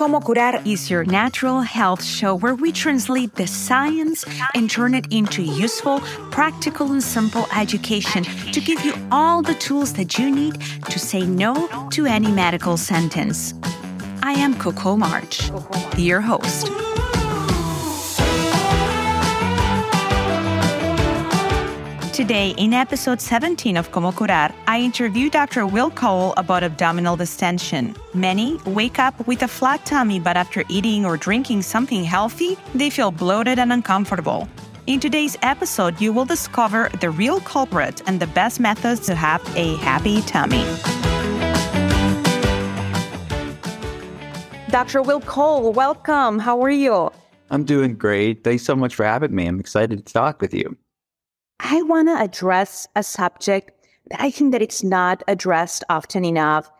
Como Curar is your natural health show where we translate the science and turn it into useful, practical, and simple education to give you all the tools that you need to say no to any medical sentence. I am Coco March, your host. Today, in episode 17 of Como Curar, I interview Dr. Will Cole about abdominal distension. Many wake up with a flat tummy, but after eating or drinking something healthy, they feel bloated and uncomfortable. In today's episode, you will discover the real culprit and the best methods to have a happy tummy. Dr. Will Cole, welcome. How are you? I'm doing great. Thanks so much for having me. I'm excited to talk with you. I want to address a subject that I think that it's not addressed often enough.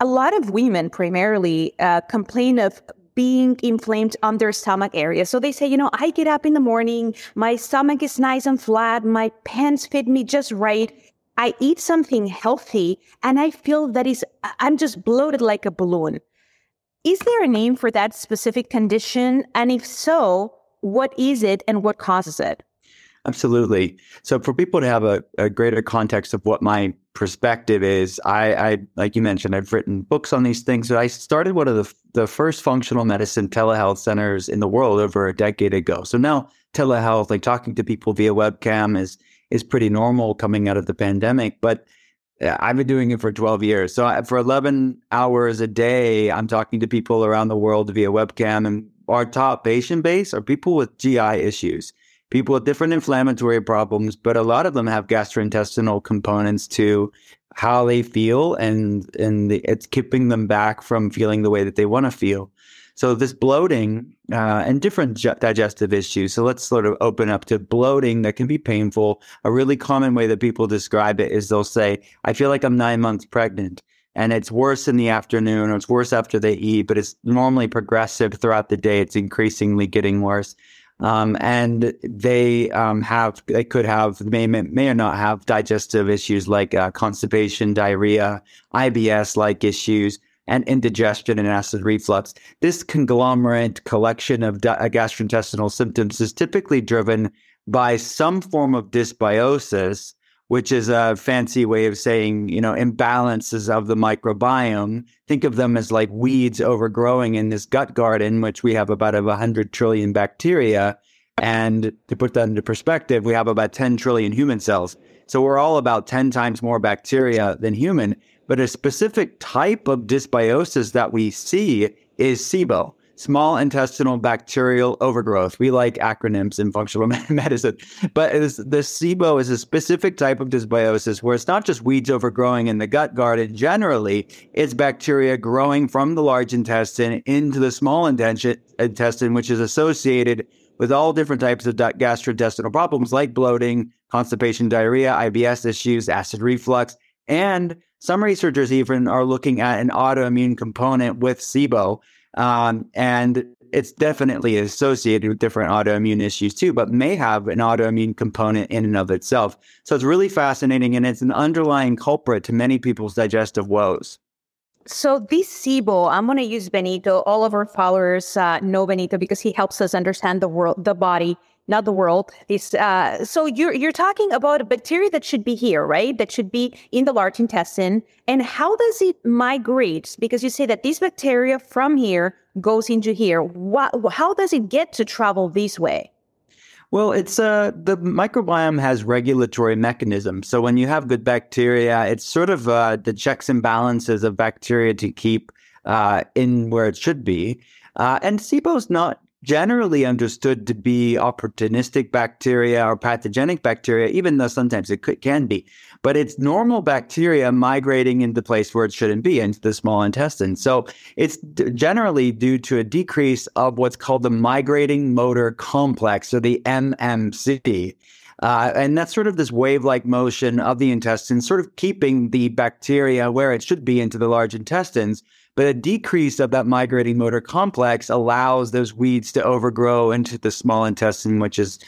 A lot of women primarily uh, complain of being inflamed on their stomach area. So they say, you know, I get up in the morning, my stomach is nice and flat, my pants fit me just right. I eat something healthy and I feel that is I'm just bloated like a balloon. Is there a name for that specific condition? And if so, what is it and what causes it? Absolutely. So for people to have a, a greater context of what my perspective is, I, I, like you mentioned, I've written books on these things. So I started one of the the first functional medicine telehealth centers in the world over a decade ago. So now telehealth, like talking to people via webcam, is is pretty normal coming out of the pandemic. But uh, I've been doing it for 12 years. So for 11 hours a day, I'm talking to people around the world via webcam. And our top patient base are people with GI issues people with different inflammatory problems, but a lot of them have gastrointestinal components to how they feel, and and the, it's keeping them back from feeling the way that they want to feel. So this bloating uh, and different ju- digestive issues. So let's sort of open up to bloating that can be painful. A really common way that people describe it is they'll say, "I feel like I'm nine months pregnant." And it's worse in the afternoon or it's worse after they eat, but it's normally progressive throughout the day. It's increasingly getting worse. Um, and they um, have they could have may may or not have digestive issues like uh, constipation, diarrhea, IBS like issues, and indigestion and acid reflux. This conglomerate collection of di- uh, gastrointestinal symptoms is typically driven by some form of dysbiosis which is a fancy way of saying, you know, imbalances of the microbiome. Think of them as like weeds overgrowing in this gut garden, which we have about a 100 trillion bacteria. And to put that into perspective, we have about 10 trillion human cells. So we're all about 10 times more bacteria than human. But a specific type of dysbiosis that we see is SIBO small intestinal bacterial overgrowth. We like acronyms in functional medicine, but the SIBO is a specific type of dysbiosis where it's not just weeds overgrowing in the gut garden. Generally, it's bacteria growing from the large intestine into the small intestine, which is associated with all different types of gastrointestinal problems like bloating, constipation, diarrhea, IBS issues, acid reflux, and some researchers even are looking at an autoimmune component with SIBO. Um, and it's definitely associated with different autoimmune issues too, but may have an autoimmune component in and of itself. So it's really fascinating and it's an underlying culprit to many people's digestive woes. So this SIBO, I'm going to use Benito. All of our followers uh, know Benito because he helps us understand the world, the body not the world. This, uh, so you're you're talking about a bacteria that should be here, right? That should be in the large intestine. And how does it migrate? Because you say that this bacteria from here goes into here. What, how does it get to travel this way? Well, it's uh, the microbiome has regulatory mechanisms. So when you have good bacteria, it's sort of uh, the checks and balances of bacteria to keep uh, in where it should be. Uh, and SIBO is not generally understood to be opportunistic bacteria or pathogenic bacteria, even though sometimes it could, can be. But it's normal bacteria migrating into the place where it shouldn't be, into the small intestine. So it's d- generally due to a decrease of what's called the migrating motor complex, or the MMC. Uh, and that's sort of this wave like motion of the intestine, sort of keeping the bacteria where it should be into the large intestines. But a decrease of that migrating motor complex allows those weeds to overgrow into the small intestine, which is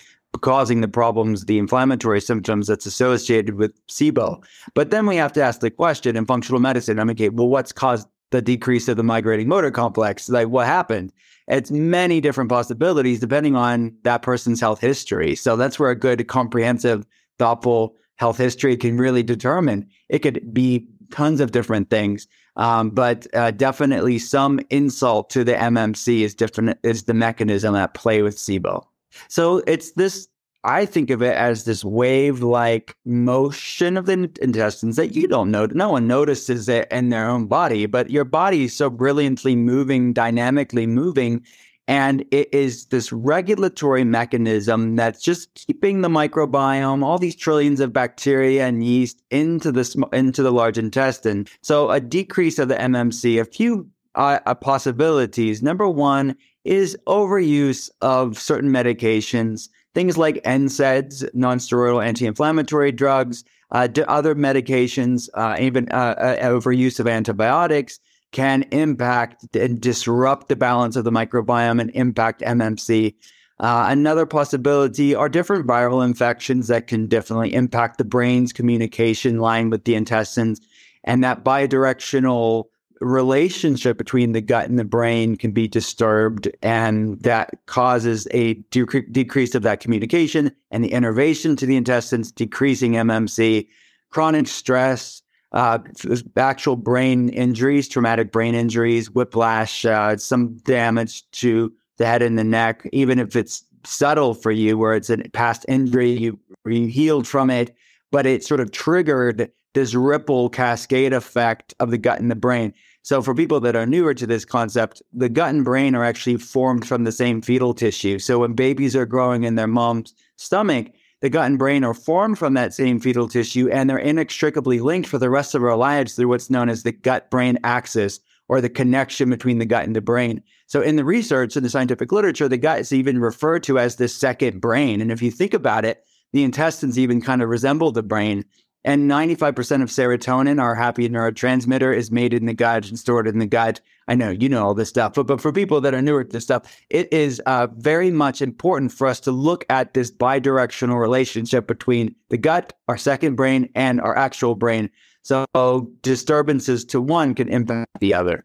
causing the problems, the inflammatory symptoms that's associated with SIBO. But then we have to ask the question in functional medicine, I'm okay, well, what's caused the decrease of the migrating motor complex. Like what happened? It's many different possibilities depending on that person's health history. So that's where a good, comprehensive, thoughtful health history can really determine. It could be tons of different things, um, but uh, definitely some insult to the MMC is different. Is the mechanism at play with SIBO. So it's this I think of it as this wave like motion of the intestines that you don't know. No one notices it in their own body, but your body is so brilliantly moving, dynamically moving. And it is this regulatory mechanism that's just keeping the microbiome, all these trillions of bacteria and yeast into the, into the large intestine. So a decrease of the MMC, a few uh, uh, possibilities. Number one is overuse of certain medications things like NSAIDs, nonsteroidal anti-inflammatory drugs, uh, other medications, uh, even uh, uh, overuse of antibiotics can impact and disrupt the balance of the microbiome and impact MMC. Uh, another possibility are different viral infections that can definitely impact the brain's communication line with the intestines, and that bidirectional relationship between the gut and the brain can be disturbed, and that causes a dec- decrease of that communication and the innervation to the intestines, decreasing MMC, chronic stress, uh, actual brain injuries, traumatic brain injuries, whiplash, uh, some damage to the head and the neck, even if it's subtle for you, where it's a past injury, you, you healed from it, but it sort of triggered this ripple cascade effect of the gut and the brain. So, for people that are newer to this concept, the gut and brain are actually formed from the same fetal tissue. So, when babies are growing in their mom's stomach, the gut and brain are formed from that same fetal tissue and they're inextricably linked for the rest of our lives through what's known as the gut brain axis or the connection between the gut and the brain. So, in the research in the scientific literature, the gut is even referred to as the second brain. And if you think about it, the intestines even kind of resemble the brain. And 95% of serotonin, our happy neurotransmitter, is made in the gut and stored in the gut. I know you know all this stuff, but, but for people that are newer to this stuff, it is uh, very much important for us to look at this bidirectional relationship between the gut, our second brain, and our actual brain. So disturbances to one can impact the other.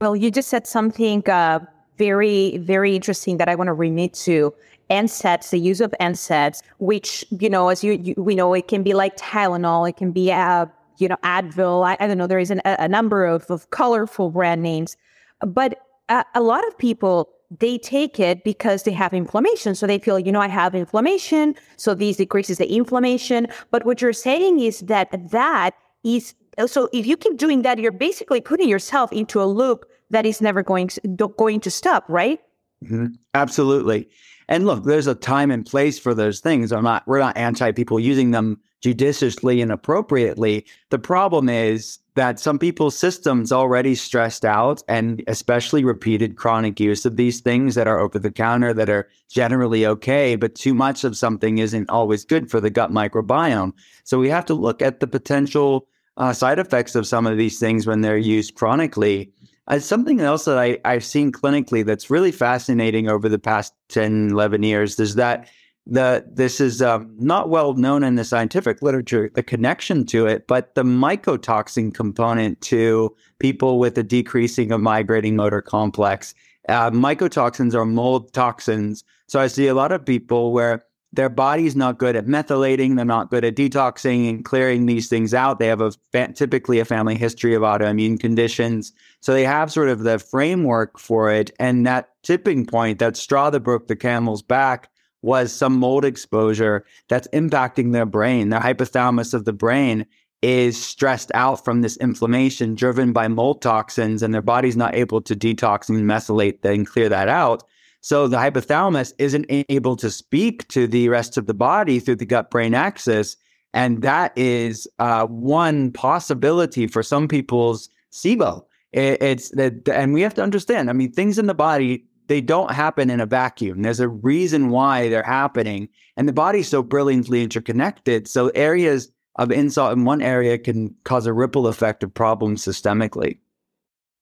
Well, you just said something uh, very, very interesting that I want to remit to. NSAIDs, the use of NSAIDs, which, you know, as you, you we know, it can be like Tylenol, it can be, uh, you know, Advil. I, I don't know, there is an, a number of, of colorful brand names. But a, a lot of people, they take it because they have inflammation. So they feel, you know, I have inflammation. So these decreases the inflammation. But what you're saying is that that is, so if you keep doing that, you're basically putting yourself into a loop that is never going, going to stop, right? Mm-hmm. Absolutely. And look, there's a time and place for those things. I'm not, we're not anti people using them judiciously and appropriately. The problem is that some people's systems already stressed out and especially repeated chronic use of these things that are over the counter that are generally okay, but too much of something isn't always good for the gut microbiome. So we have to look at the potential uh, side effects of some of these things when they're used chronically. Uh, something else that I, I've seen clinically that's really fascinating over the past 10, 11 years is that the this is um, not well known in the scientific literature, the connection to it, but the mycotoxin component to people with a decreasing of migrating motor complex. Uh, mycotoxins are mold toxins. So I see a lot of people where their body's not good at methylating. They're not good at detoxing and clearing these things out. They have a typically a family history of autoimmune conditions. So they have sort of the framework for it. And that tipping point, that straw that broke the camel's back was some mold exposure that's impacting their brain. The hypothalamus of the brain is stressed out from this inflammation driven by mold toxins and their body's not able to detox and methylate and clear that out. So the hypothalamus isn't able to speak to the rest of the body through the gut brain axis. And that is uh, one possibility for some people's SIBO. It, it's that, and we have to understand. I mean, things in the body they don't happen in a vacuum. There's a reason why they're happening, and the body's so brilliantly interconnected. So areas of insult in one area can cause a ripple effect of problems systemically.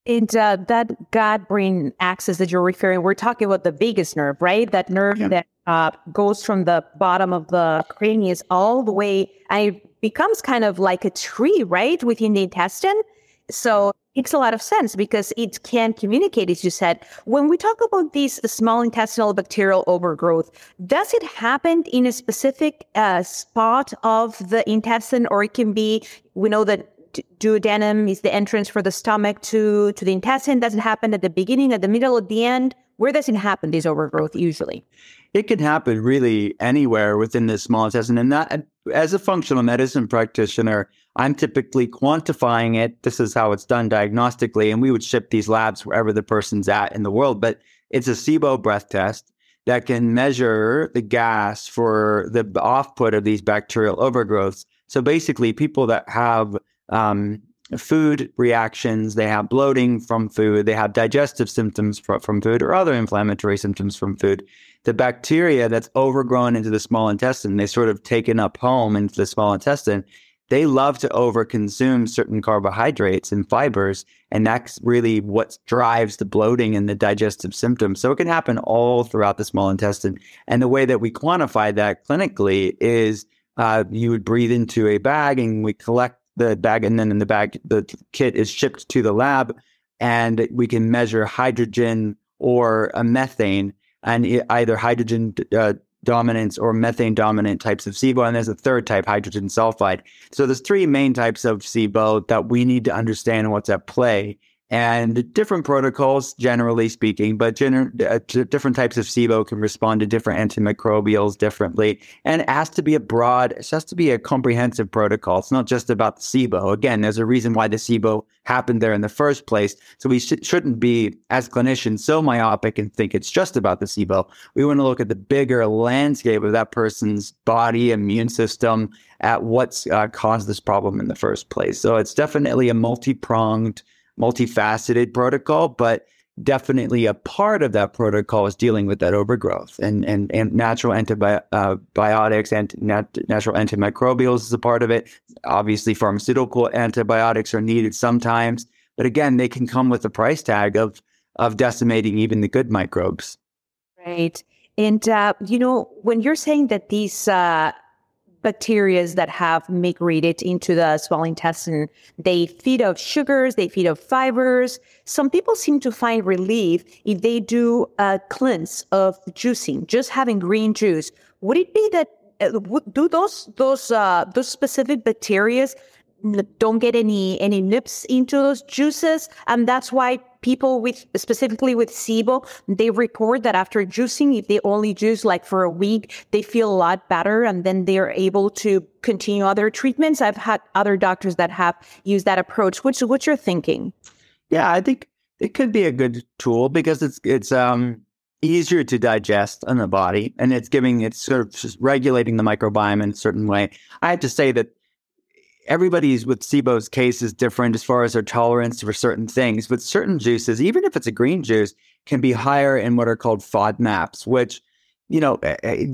And uh, that gut brain axis that you're referring, we're talking about the vagus nerve, right? That nerve yeah. that uh, goes from the bottom of the cranius all the way, and it becomes kind of like a tree, right, within the intestine. So it makes a lot of sense because it can communicate, as you said. When we talk about this small intestinal bacterial overgrowth, does it happen in a specific uh, spot of the intestine, or it can be? We know that duodenum is the entrance for the stomach to to the intestine. Does it happen at the beginning, at the middle, at the end? Where does it happen? This overgrowth usually. It can happen really anywhere within the small intestine, and that as a functional medicine practitioner, I'm typically quantifying it. This is how it's done diagnostically, and we would ship these labs wherever the person's at in the world. But it's a SIBO breath test that can measure the gas for the output of these bacterial overgrowths. So basically, people that have um, food reactions, they have bloating from food, they have digestive symptoms from, from food, or other inflammatory symptoms from food. The bacteria that's overgrown into the small intestine, they sort of taken up home into the small intestine. They love to overconsume certain carbohydrates and fibers, and that's really what drives the bloating and the digestive symptoms. So it can happen all throughout the small intestine. And the way that we quantify that clinically is uh, you would breathe into a bag, and we collect the bag, and then in the bag, the kit is shipped to the lab, and we can measure hydrogen or a methane, and either hydrogen uh, dominance or methane dominant types of SIBO, and there's a third type, hydrogen sulfide. So there's three main types of SIBO that we need to understand what's at play and different protocols, generally speaking, but gener- uh, different types of SIBO can respond to different antimicrobials differently. And it has to be a broad, it has to be a comprehensive protocol. It's not just about the SIBO. Again, there's a reason why the SIBO happened there in the first place. So we sh- shouldn't be, as clinicians, so myopic and think it's just about the SIBO. We want to look at the bigger landscape of that person's body, immune system, at what's uh, caused this problem in the first place. So it's definitely a multi pronged multifaceted protocol, but definitely a part of that protocol is dealing with that overgrowth. And and, and natural antibiotics uh, and nat- natural antimicrobials is a part of it. Obviously pharmaceutical antibiotics are needed sometimes but again they can come with a price tag of of decimating even the good microbes. Right. And uh, you know when you're saying that these uh, bacteria that have migrated into the small intestine. They feed off sugars, they feed off fibers. Some people seem to find relief if they do a cleanse of juicing, just having green juice. Would it be that uh, do those those uh, those specific bacteria don't get any any nips into those juices, and that's why people with specifically with SIBO, they report that after juicing, if they only juice like for a week, they feel a lot better, and then they're able to continue other treatments. I've had other doctors that have used that approach. What's what you're thinking? Yeah, I think it could be a good tool because it's it's um easier to digest in the body and it's giving it's sort of regulating the microbiome in a certain way. I have to say that everybody's with SIBO's case is different as far as their tolerance for certain things, but certain juices, even if it's a green juice, can be higher in what are called FODMAPs, which, you know, eh, eh,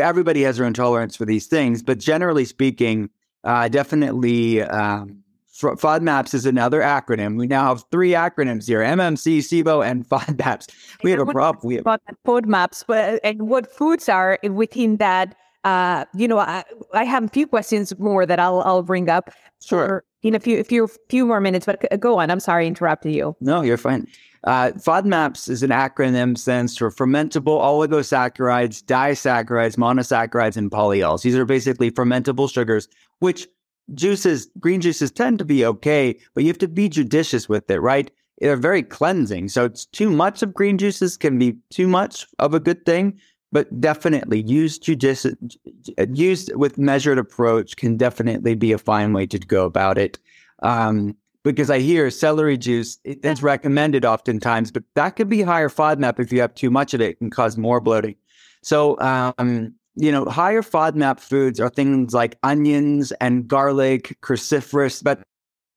everybody has their own tolerance for these things, but generally speaking, uh, definitely um, FODMAPs is another acronym. We now have three acronyms here: MMC, SIBO, and FODMAPs. We have a problem. We have FODMAPs, but and what foods are within that uh, you know, I, I have a few questions more that I'll I'll bring up. Sure. In a few a few few more minutes, but go on. I'm sorry, interrupted you. No, you're fine. Uh, FODMAPs is an acronym stands for fermentable oligosaccharides, disaccharides, monosaccharides, and polyols. These are basically fermentable sugars, which juices, green juices tend to be okay, but you have to be judicious with it, right? They're very cleansing. So it's too much of green juices can be too much of a good thing but definitely used judicious, used with measured approach can definitely be a fine way to go about it. Um, because I hear celery juice it's recommended oftentimes, but that could be higher FODMAP if you have too much of it, it can cause more bloating. So, um, you know, higher FODMAP foods are things like onions and garlic, cruciferous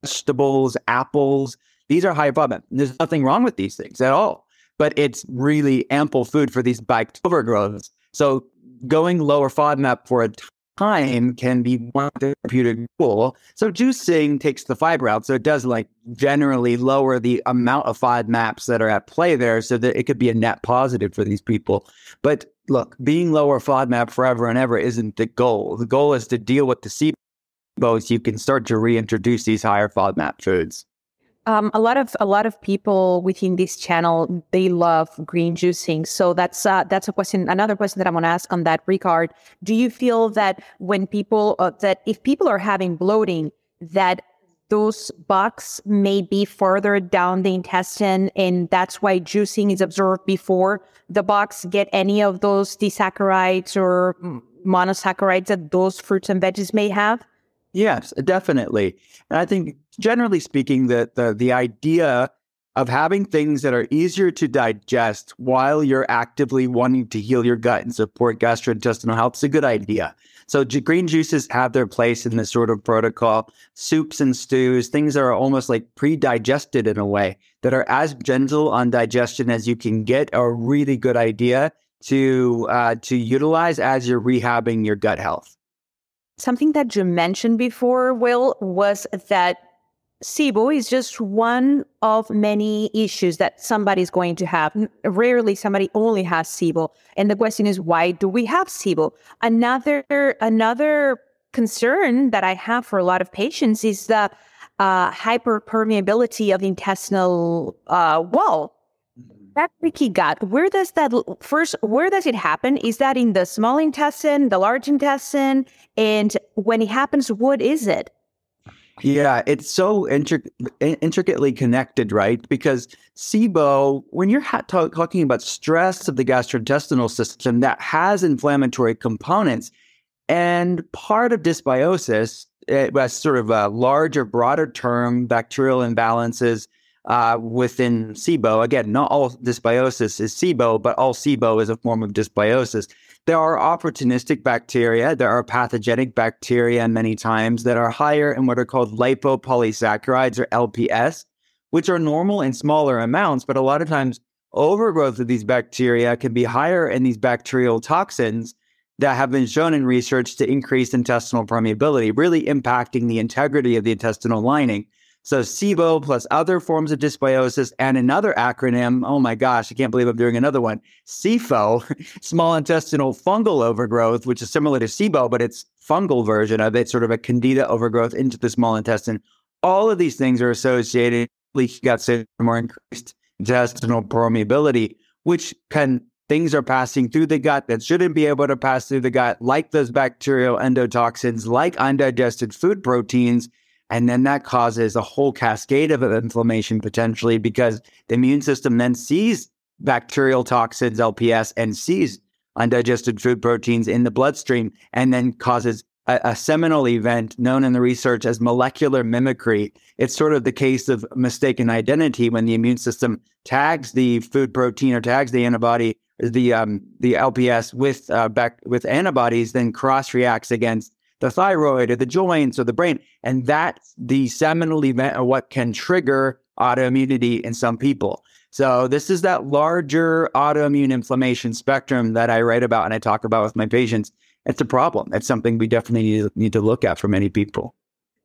vegetables, apples. These are high FODMAP. There's nothing wrong with these things at all but it's really ample food for these biked overgrowths. So going lower FODMAP for a time can be one therapeutic tool. So juicing takes the fiber out. So it does like generally lower the amount of FODMAPs that are at play there so that it could be a net positive for these people. But look, being lower FODMAP forever and ever isn't the goal. The goal is to deal with the SIBO so you can start to reintroduce these higher FODMAP foods. Um, a lot of a lot of people within this channel they love green juicing. So that's uh, that's a question. Another question that I want to ask on that regard. Do you feel that when people uh, that if people are having bloating, that those bugs may be further down the intestine, and that's why juicing is absorbed before the bugs get any of those disaccharides or monosaccharides that those fruits and veggies may have? Yes, definitely. And I think generally speaking, that the the idea of having things that are easier to digest while you're actively wanting to heal your gut and support gastrointestinal health is a good idea. So green juices have their place in this sort of protocol. Soups and stews, things that are almost like pre-digested in a way that are as gentle on digestion as you can get, are a really good idea to uh, to utilize as you're rehabbing your gut health. Something that you mentioned before, Will, was that SIBO is just one of many issues that somebody's going to have. Rarely somebody only has SIBO. And the question is, why do we have SIBO? Another, another concern that I have for a lot of patients is the uh, hyperpermeability of the intestinal uh, wall. That leaky gut, where does that first, where does it happen? Is that in the small intestine, the large intestine? And when it happens, what is it? Yeah, it's so intric- intricately connected, right? Because SIBO, when you're ha- talk- talking about stress of the gastrointestinal system, that has inflammatory components. And part of dysbiosis, eh, it was sort of a larger, broader term, bacterial imbalances uh, within SIBO. Again, not all dysbiosis is SIBO, but all SIBO is a form of dysbiosis. There are opportunistic bacteria, there are pathogenic bacteria many times that are higher in what are called lipopolysaccharides or LPS, which are normal in smaller amounts, but a lot of times overgrowth of these bacteria can be higher in these bacterial toxins that have been shown in research to increase intestinal permeability, really impacting the integrity of the intestinal lining. So SIBO plus other forms of dysbiosis and another acronym. Oh my gosh, I can't believe I'm doing another one. SIFO, small intestinal fungal overgrowth, which is similar to SIBO, but it's fungal version of it, sort of a candida overgrowth into the small intestine. All of these things are associated with leaky gut syndrome or increased intestinal permeability, which can things are passing through the gut that shouldn't be able to pass through the gut, like those bacterial endotoxins, like undigested food proteins and then that causes a whole cascade of inflammation potentially because the immune system then sees bacterial toxins, LPS, and sees undigested food proteins in the bloodstream and then causes a, a, seminal event known in the research as molecular mimicry. It's sort of the case of mistaken identity when the immune system tags the food protein or tags the antibody, the um, the LPS with uh, back with antibodies, then cross reacts against the thyroid or the joints or the brain. And that's the seminal event or what can trigger autoimmunity in some people. So this is that larger autoimmune inflammation spectrum that I write about and I talk about with my patients. It's a problem. It's something we definitely need, need to look at for many people.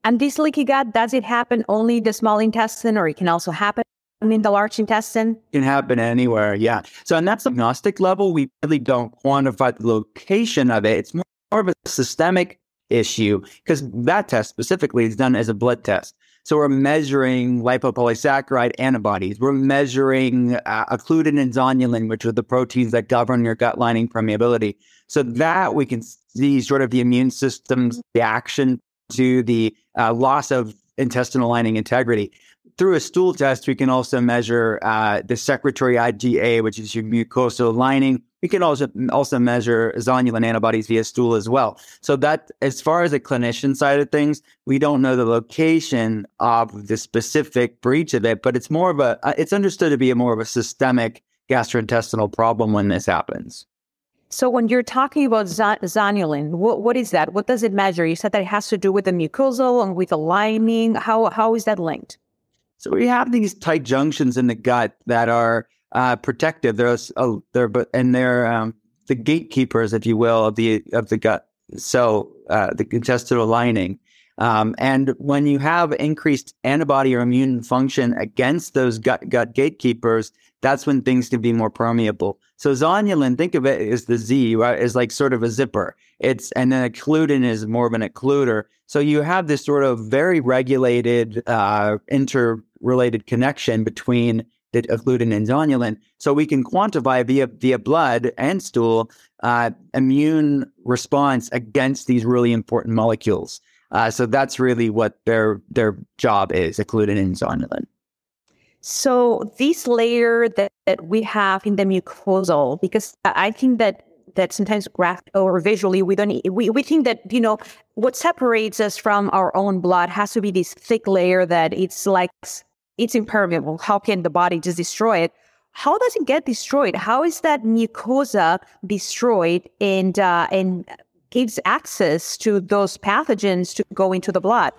And this leaky gut, does it happen only the small intestine or it can also happen in the large intestine? It can happen anywhere, yeah. So on that agnostic level, we really don't quantify the location of it. It's more of a systemic issue because that test specifically is done as a blood test. So we're measuring lipopolysaccharide antibodies. We're measuring uh, occludin and zonulin, which are the proteins that govern your gut lining permeability. So that we can see sort of the immune system's reaction to the uh, loss of intestinal lining integrity. Through a stool test, we can also measure uh, the secretory IgA, which is your mucosal lining. We can also also measure zonulin antibodies via stool as well. So that, as far as the clinician side of things, we don't know the location of the specific breach of it, but it's more of a. Uh, it's understood to be a more of a systemic gastrointestinal problem when this happens. So when you're talking about zonulin, what, what is that? What does it measure? You said that it has to do with the mucosal and with the lining. How how is that linked? So we have these tight junctions in the gut that are uh, protective. There's oh, they're but and they're um, the gatekeepers, if you will, of the of the gut. So uh, the intestinal lining. Um, and when you have increased antibody or immune function against those gut gut gatekeepers, that's when things can be more permeable. So zonulin, think of it as the Z, right? Is like sort of a zipper. It's and then occludin is more of an occluder. So you have this sort of very regulated, uh, interrelated connection between the occludin and zonulin. So we can quantify via via blood and stool uh, immune response against these really important molecules. Uh, so that's really what their their job is, occludin and zonulin. So this layer that, that we have in the mucosal, because I think that that sometimes graph or visually we don't we, we think that you know what separates us from our own blood has to be this thick layer that it's like it's impermeable. How can the body just destroy it? How does it get destroyed? How is that mucosa destroyed and uh, and gives access to those pathogens to go into the blood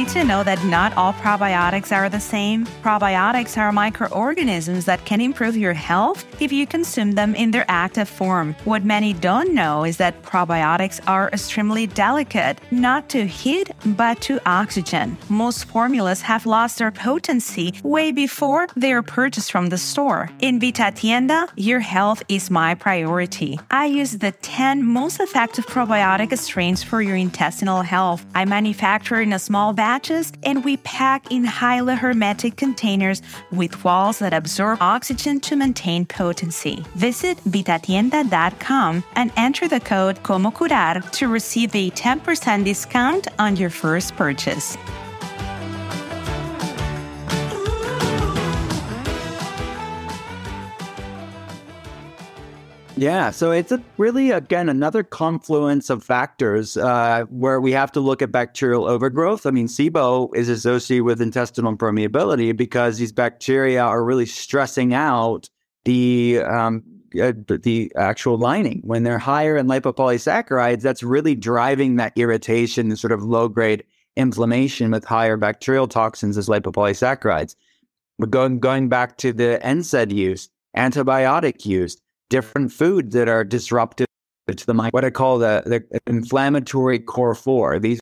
Need to know that not all probiotics are the same? Probiotics are microorganisms that can improve your health if you consume them in their active form. What many don't know is that probiotics are extremely delicate, not to heat, but to oxygen. Most formulas have lost their potency way before they are purchased from the store. In Vita Tienda, your health is my priority. I use the 10 most effective probiotic strains for your intestinal health. I manufacture in a small batches and we pack in highly hermetic containers with walls that absorb oxygen to maintain potency. Visit vitatienda.com and enter the code COMOCURAR to receive a 10% discount on your first purchase. Yeah, so it's a really again another confluence of factors uh, where we have to look at bacterial overgrowth. I mean, SIBO is associated with intestinal permeability because these bacteria are really stressing out the um, uh, the actual lining. When they're higher in lipopolysaccharides, that's really driving that irritation sort of low grade inflammation with higher bacterial toxins as lipopolysaccharides. But going going back to the NSAID use, antibiotic use different foods that are disruptive to the mind. What I call the, the inflammatory core four. These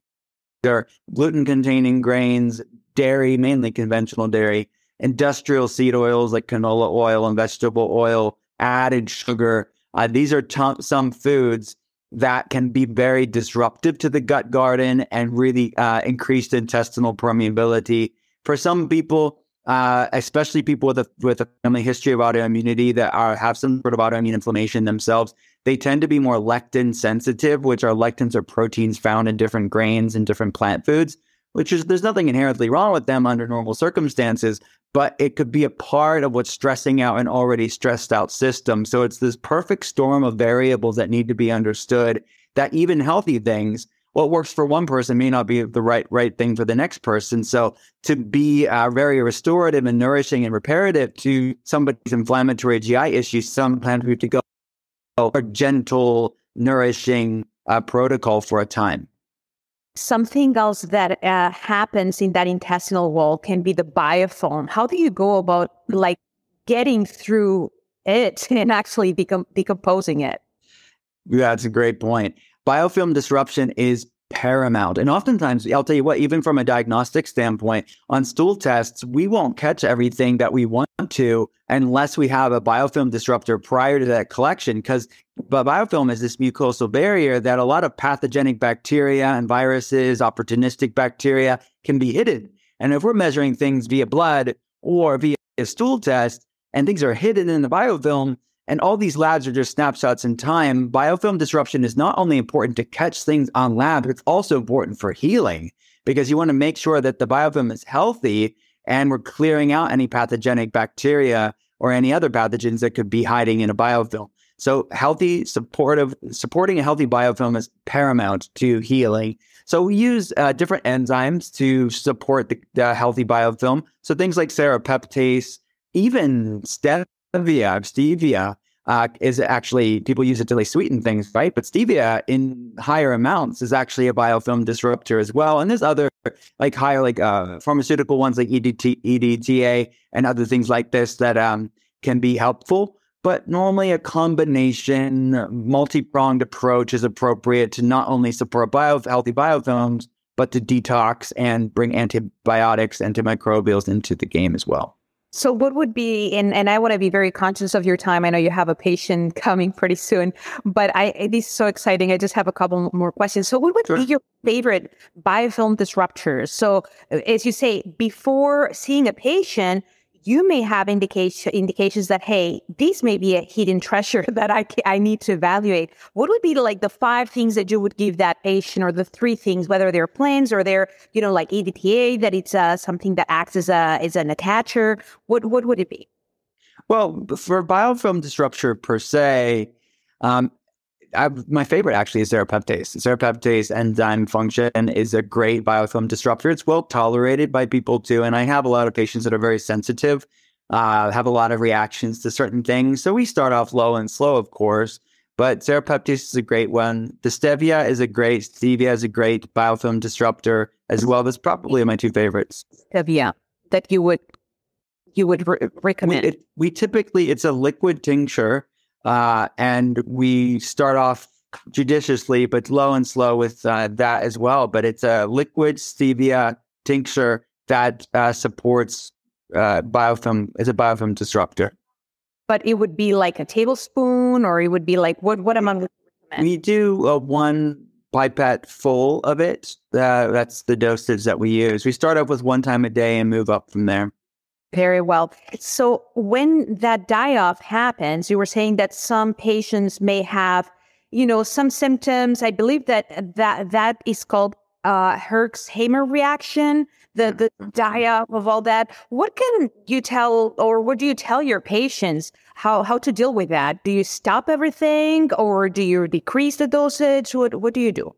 are gluten containing grains, dairy, mainly conventional dairy, industrial seed oils like canola oil and vegetable oil, added sugar. Uh, these are t- some foods that can be very disruptive to the gut garden and really uh, increased intestinal permeability. For some people, uh, especially people with a with a family history of autoimmunity that are have some sort of autoimmune inflammation themselves, they tend to be more lectin sensitive, which are lectins are proteins found in different grains and different plant foods. Which is there's nothing inherently wrong with them under normal circumstances, but it could be a part of what's stressing out an already stressed out system. So it's this perfect storm of variables that need to be understood. That even healthy things what works for one person may not be the right right thing for the next person. So to be uh, very restorative and nourishing and reparative to somebody's inflammatory GI issues, sometimes we have to go a gentle, nourishing uh, protocol for a time. Something else that uh, happens in that intestinal wall can be the biofilm. How do you go about like getting through it and actually decom- decomposing it? Yeah, that's a great point biofilm disruption is paramount. And oftentimes, I'll tell you what, even from a diagnostic standpoint, on stool tests, we won't catch everything that we want to unless we have a biofilm disruptor prior to that collection. Because biofilm is this mucosal barrier that a lot of pathogenic bacteria and viruses, opportunistic bacteria can be hidden. And if we're measuring things via blood or via a stool test and things are hidden in the biofilm, and all these labs are just snapshots in time. Biofilm disruption is not only important to catch things on lab, it's also important for healing because you want to make sure that the biofilm is healthy and we're clearing out any pathogenic bacteria or any other pathogens that could be hiding in a biofilm. So healthy, supportive, supporting a healthy biofilm is paramount to healing. So we use uh, different enzymes to support the, the, healthy biofilm. So things like serrapeptase, even stevia stevia, stevia uh, is actually people use it to like sweeten things, right? But stevia in higher amounts is actually a biofilm disruptor as well. And there's other like higher like uh, pharmaceutical ones like EDT, EDTA and other things like this that um, can be helpful. But normally, a combination, multi pronged approach is appropriate to not only support bio- healthy biofilms, but to detox and bring antibiotics, antimicrobials into the game as well. So, what would be, and, and I want to be very conscious of your time. I know you have a patient coming pretty soon, but I this is so exciting. I just have a couple more questions. So, what would sure. be your favorite biofilm disruptors? So, uh, as you say, before seeing a patient, you may have indication indications that hey this may be a hidden treasure that I, I need to evaluate. What would be like the five things that you would give that patient or the three things whether they're plans or they're you know like edta that it's uh, something that acts as a as an attacher? What what would it be? Well for biofilm disruptor per se um, I, my favorite actually is serrapeptase. Serrapeptase enzyme function is a great biofilm disruptor. It's well tolerated by people too. And I have a lot of patients that are very sensitive, uh, have a lot of reactions to certain things. So we start off low and slow, of course. But serrapeptase is a great one. The stevia is a great, stevia is a great biofilm disruptor as well. That's probably my two favorites. Stevia that you would you would re- recommend. We, it, we typically it's a liquid tincture uh, and we start off judiciously, but low and slow with uh, that as well. But it's a liquid stevia tincture that uh, supports uh, biofilm, is a biofilm disruptor. But it would be like a tablespoon, or it would be like what? What am I? We do a one pipette full of it. Uh, that's the dosage that we use. We start off with one time a day and move up from there. Very well. So when that die off happens, you were saying that some patients may have, you know, some symptoms. I believe that that that is called uh, Herxheimer reaction, the the mm-hmm. die off of all that. What can you tell, or what do you tell your patients how how to deal with that? Do you stop everything, or do you decrease the dosage? What what do you do?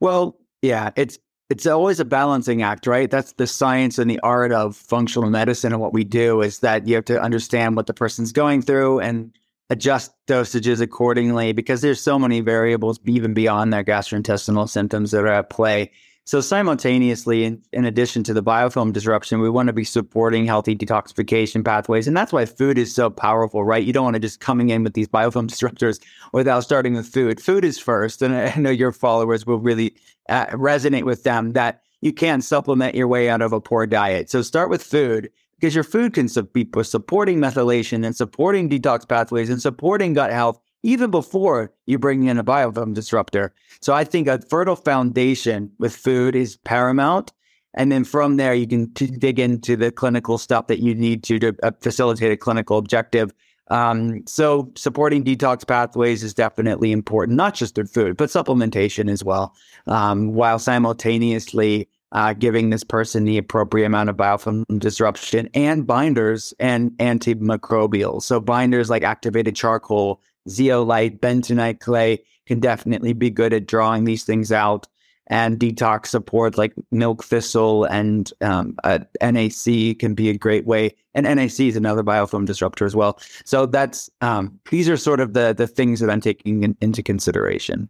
Well, yeah, it's it's always a balancing act, right? That's the science and the art of functional medicine. And what we do is that you have to understand what the person's going through and adjust dosages accordingly because there's so many variables even beyond their gastrointestinal symptoms that are at play. So simultaneously, in, in addition to the biofilm disruption, we want to be supporting healthy detoxification pathways. And that's why food is so powerful, right? You don't want to just coming in with these biofilm disruptors without starting with food. Food is first. And I know your followers will really uh, resonate with them that you can supplement your way out of a poor diet. So start with food because your food can be supporting methylation and supporting detox pathways and supporting gut health even before you bring in a biofilm disruptor. So I think a fertile foundation with food is paramount. And then from there, you can t- dig into the clinical stuff that you need to to uh, facilitate a clinical objective. Um, so supporting detox pathways is definitely important, not just through food, but supplementation as well, um, while simultaneously uh, giving this person the appropriate amount of biofilm disruption and binders and antimicrobials. So binders like activated charcoal, zeolite, bentonite clay can definitely be good at drawing these things out. And detox support like milk thistle and um, uh, NAC can be a great way. And NAC is another biofilm disruptor as well. So that's um, these are sort of the the things that I'm taking in, into consideration.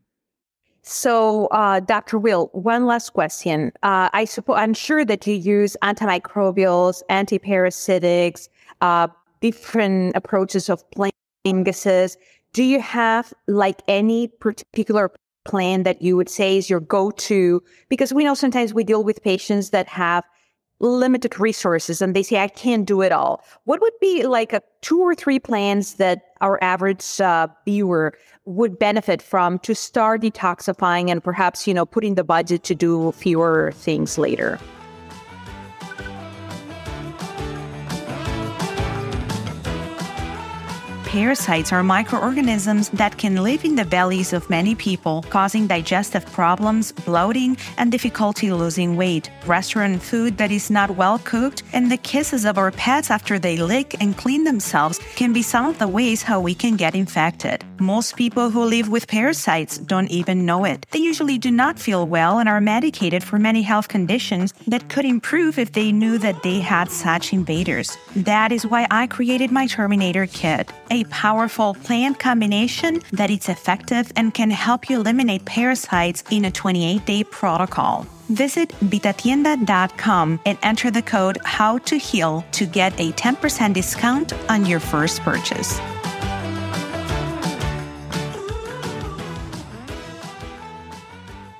So, uh, Dr. Will, one last question. Uh, I suppose I'm sure that you use antimicrobials, antiparasitics, uh, different approaches of plain gases do you have like any particular plan that you would say is your go-to? Because we know sometimes we deal with patients that have limited resources and they say, I can't do it all. What would be like a two or three plans that our average uh, viewer would benefit from to start detoxifying and perhaps, you know, putting the budget to do fewer things later? Parasites are microorganisms that can live in the bellies of many people, causing digestive problems, bloating, and difficulty losing weight. Restaurant food that is not well cooked and the kisses of our pets after they lick and clean themselves can be some of the ways how we can get infected. Most people who live with parasites don't even know it. They usually do not feel well and are medicated for many health conditions that could improve if they knew that they had such invaders. That is why I created my Terminator Kit, a powerful plant combination that is effective and can help you eliminate parasites in a 28 day protocol. Visit vitatienda.com and enter the code How to Heal to get a 10% discount on your first purchase.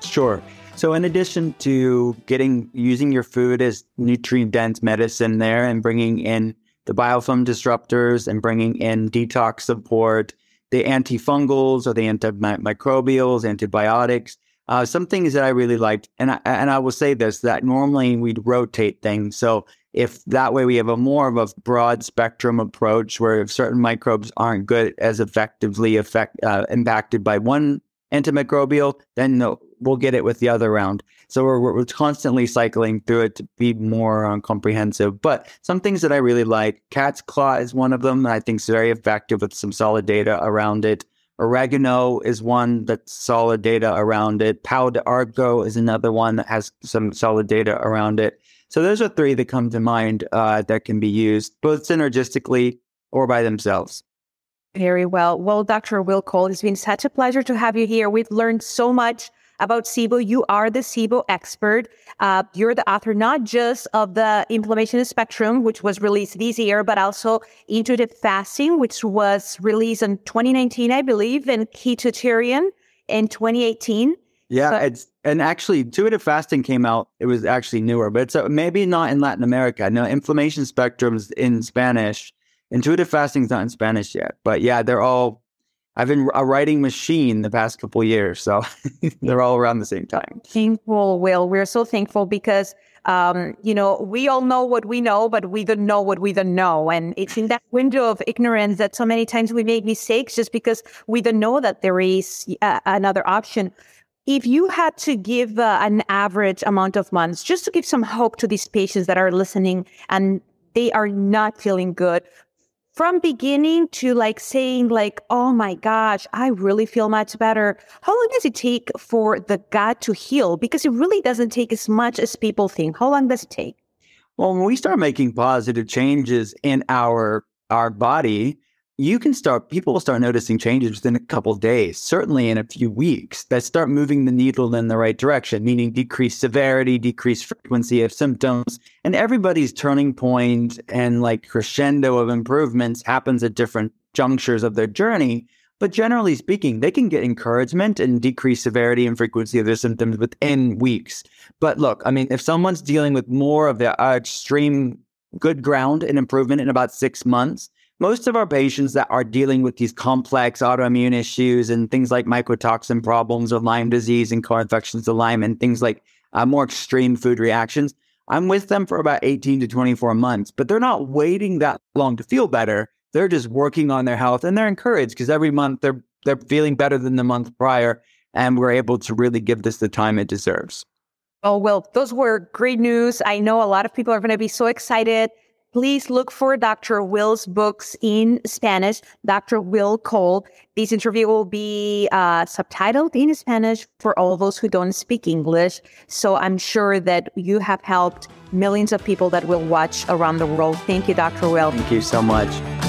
Sure. So, in addition to getting using your food as nutrient dense medicine there and bringing in the biofilm disruptors and bringing in detox support, the antifungals or the antimicrobials, antibiotics. Uh, some things that I really liked, and I, and I will say this: that normally we'd rotate things. So if that way we have a more of a broad spectrum approach, where if certain microbes aren't good as effectively affect uh, impacted by one antimicrobial, then no, we'll get it with the other round. So we're, we're constantly cycling through it to be more um, comprehensive. But some things that I really like, cat's claw is one of them. I think is very effective with some solid data around it. Oregano is one that's solid data around it. Pau d'Arco is another one that has some solid data around it. So those are three that come to mind uh, that can be used both synergistically or by themselves. Very well. Well, Dr. Will Cole, it's been such a pleasure to have you here. We've learned so much about SIBO. You are the SIBO expert. Uh, you're the author not just of the inflammation spectrum, which was released this year, but also intuitive fasting, which was released in 2019, I believe, and ketotarian in 2018. Yeah, so, it's and actually intuitive fasting came out. It was actually newer, but it's uh, maybe not in Latin America. No, inflammation spectrums in Spanish Intuitive fasting's not in Spanish yet, but yeah, they're all. I've been a writing machine the past couple years, so they're all around the same time. Thankful, Will. We're so thankful because um, you know, we all know what we know, but we don't know what we don't know. And it's in that window of ignorance that so many times we make mistakes just because we don't know that there is uh, another option. If you had to give uh, an average amount of months, just to give some hope to these patients that are listening and they are not feeling good, from beginning to like saying like oh my gosh i really feel much better. How long does it take for the gut to heal? Because it really doesn't take as much as people think. How long does it take? Well when we start making positive changes in our our body you can start people will start noticing changes within a couple days certainly in a few weeks that start moving the needle in the right direction meaning decreased severity decreased frequency of symptoms and everybody's turning point and like crescendo of improvements happens at different junctures of their journey. But generally speaking they can get encouragement and decrease severity and frequency of their symptoms within weeks. But look i mean if someone's dealing with more of the extreme good ground and improvement in about six months most of our patients that are dealing with these complex autoimmune issues and things like mycotoxin problems or Lyme disease and co-infections of Lyme and things like uh, more extreme food reactions, I'm with them for about 18 to 24 months, but they're not waiting that long to feel better. They're just working on their health and they're encouraged because every month they're they're feeling better than the month prior and we're able to really give this the time it deserves. Oh, well, those were great news. I know a lot of people are going to be so excited please look for Dr. Will's books in Spanish, Dr. Will Cole. This interview will be uh, subtitled in Spanish for all those who don't speak English. So I'm sure that you have helped millions of people that will watch around the world. Thank you, Dr. Will. Thank you so much.